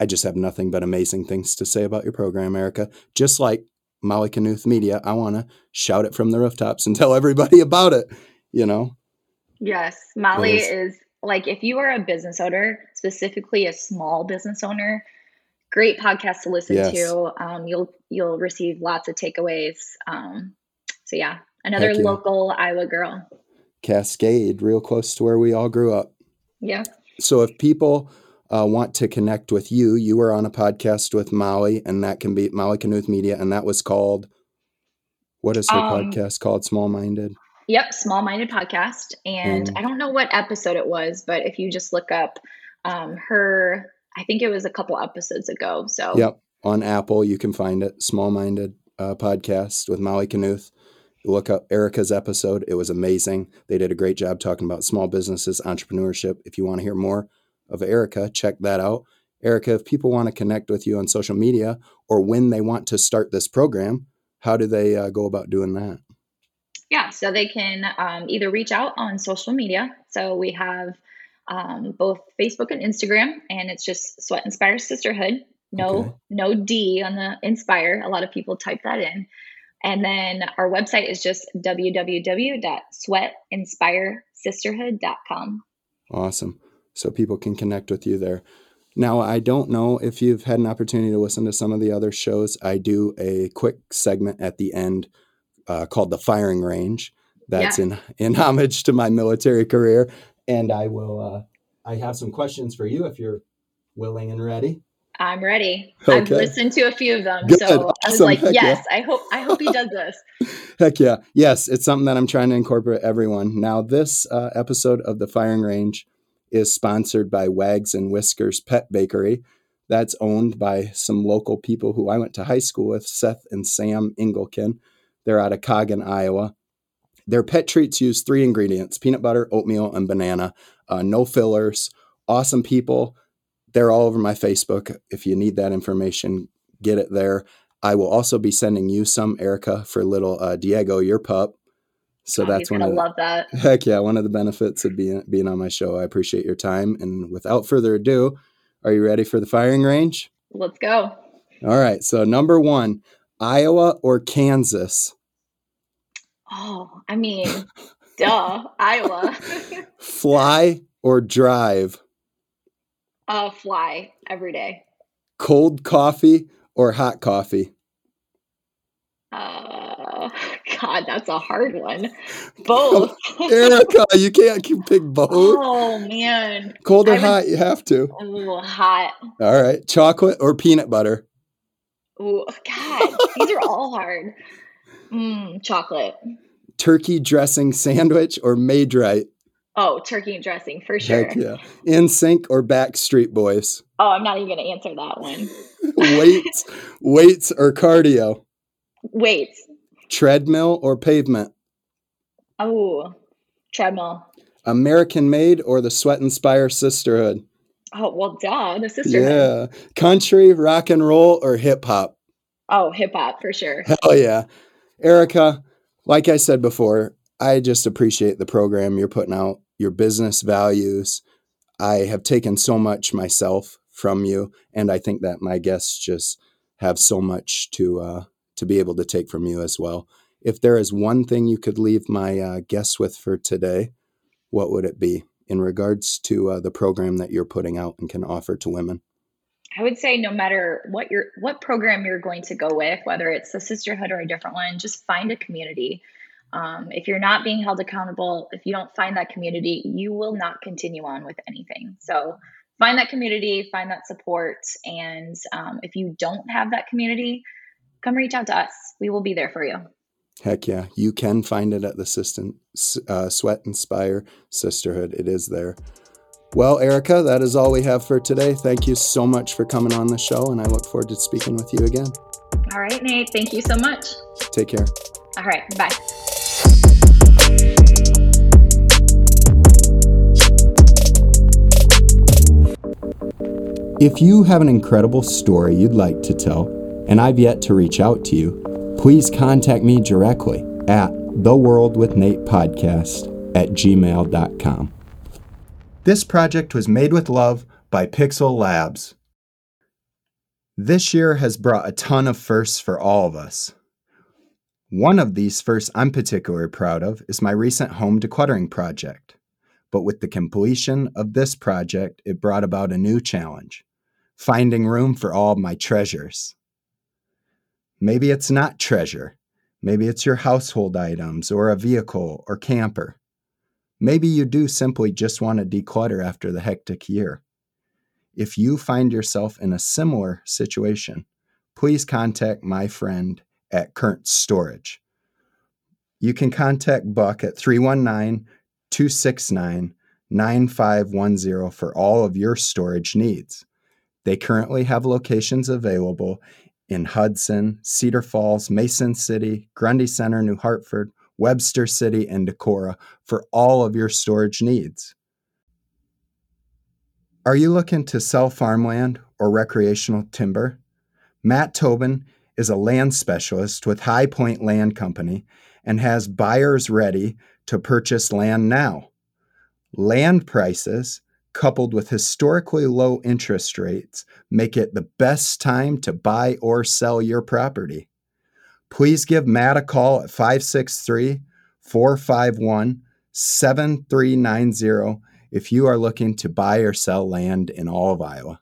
I just have nothing but amazing things to say about your program, Erika. Just like Molly Knuth Media, I want to shout it from the rooftops and tell everybody about it, you know? Yes. Molly is, is like, if you are a business owner, specifically a small business owner, great podcast to listen yes. to. Um, you'll you'll receive lots of takeaways. Um, so yeah, another yeah. local Iowa girl. Cascade, real close to where we all grew up. Yeah. So if people uh, want to connect with you, you were on a podcast with Molly, and that can be Molly Knuth Media, and that was called. What is her um, podcast called? Small Minded. Yep, Small Minded Podcast, and mm. I don't know what episode it was, but if you just look up um, her I think it was a couple episodes ago. So yep, on Apple you can find it. Small Minded uh, podcast with Molly Knuth. Look up Erika's episode. It was amazing. They did a great job talking about small businesses, entrepreneurship. If you want to hear more of Erika, check that out. Erika, if people want to connect with you on social media or when they want to start this program, how do they uh, go about doing that? Yeah, so they can um, either reach out on social media. So we have um, both Facebook and Instagram, and it's just Sweat Inspire Sisterhood. No, okay. no D on the Inspire. A lot of people type that in. And then our website is just www.sweatinspiresisterhood.com. Awesome. So people can connect with you there. Now, I don't know if you've had an opportunity to listen to some of the other shows. I do a quick segment at the end uh, called The Firing Range. That's yeah. in, in homage to my military career. And I will, uh, I have some questions for you if you're willing and ready. I'm ready. Okay. I've listened to a few of them. Good. So awesome. I was like, Heck yes, yeah. I hope I hope he does this. Heck yeah. Yes, it's something that I'm trying to incorporate everyone. Now, this uh, episode of the firing range is sponsored by Wags and Whiskers Pet Bakery. That's owned by some local people who I went to high school with, Seth and Sam Inglekin. They're out of Coggon, Iowa. Their pet treats use three ingredients peanut butter, oatmeal, and banana. Uh, no fillers. Awesome people they're all over my Facebook. If you need that information, get it there. I will also be sending you some, Erika, for little uh, Diego, your pup. So oh, that's one. of love that. Heck yeah, one of the benefits of being being on my show. I appreciate your time. And without further ado, are you ready for the firing range? Let's go. All right. So number one, Iowa or Kansas? Oh, I mean, duh, Iowa. Fly or drive? Uh, fly every day. Cold coffee or hot coffee? Uh, God, that's a hard one. Both. Erika, you can't pick both. Oh man. Cold or hot? You have to. Ooh, hot. All right. Chocolate or peanut butter? Ooh, God, these are all hard. Mm, chocolate. Turkey dressing sandwich or Maid-Rite? Oh, turkey and dressing for sure. Heck yeah. NSYNC or Backstreet Boys? Oh, I'm not even going to answer that one. weights, weights or cardio? Weights. Treadmill or pavement? Oh, treadmill. American Made or the Sweat Inspire Sisterhood? Oh, well, duh, the sisterhood. Yeah. Country, rock and roll, or hip hop? Oh, hip hop for sure. Hell yeah. Erika, like I said before, I just appreciate the program you're putting out, your business values. I have taken so much myself from you, and I think that my guests just have so much to uh, to be able to take from you as well. If there is one thing you could leave my uh, guests with for today, what would it be in regards to uh, the program that you're putting out and can offer to women? I would say no matter what your what program you're going to go with, whether it's the sisterhood or a different one, just find a community. Um, if you're not being held accountable, if you don't find that community, you will not continue on with anything. So find that community, find that support. And um, if you don't have that community, come reach out to us. We will be there for you. Heck yeah. You can find it at the uh, Sweat Inspire Sisterhood. It is there. Well, Erika, that is all we have for today. Thank you so much for coming on the show, and I look forward to speaking with you again. All right, Nate. Thank you so much. Take care. All right. Bye. If you have an incredible story you'd like to tell, and I've yet to reach out to you, please contact me directly at the World with Nate podcast at gmail.com. This project was made with love by Pixel Labs. This year has brought a ton of firsts for all of us. One of these firsts I'm particularly proud of is my recent home decluttering project. But with the completion of this project, it brought about a new challenge finding room for all my treasures. Maybe it's not treasure. Maybe it's your household items or a vehicle or camper. Maybe you do simply just want to declutter after the hectic year. If you find yourself in a similar situation, please contact my friend at Current Storage. You can contact Buck at 319 269 9510 for all of your storage needs. They currently have locations available in Hudson, Cedar Falls, Mason City, Grundy Center, New Hartford, Webster City, and Decorah for all of your storage needs. Are you looking to sell farmland or recreational timber? Matt Tobin is a land specialist with High Point Land Company and has buyers ready to purchase land now. Land prices, coupled with historically low interest rates, make it the best time to buy or sell your property. Please give Matt a call at 563 451 7390 if you are looking to buy or sell land in all of Iowa.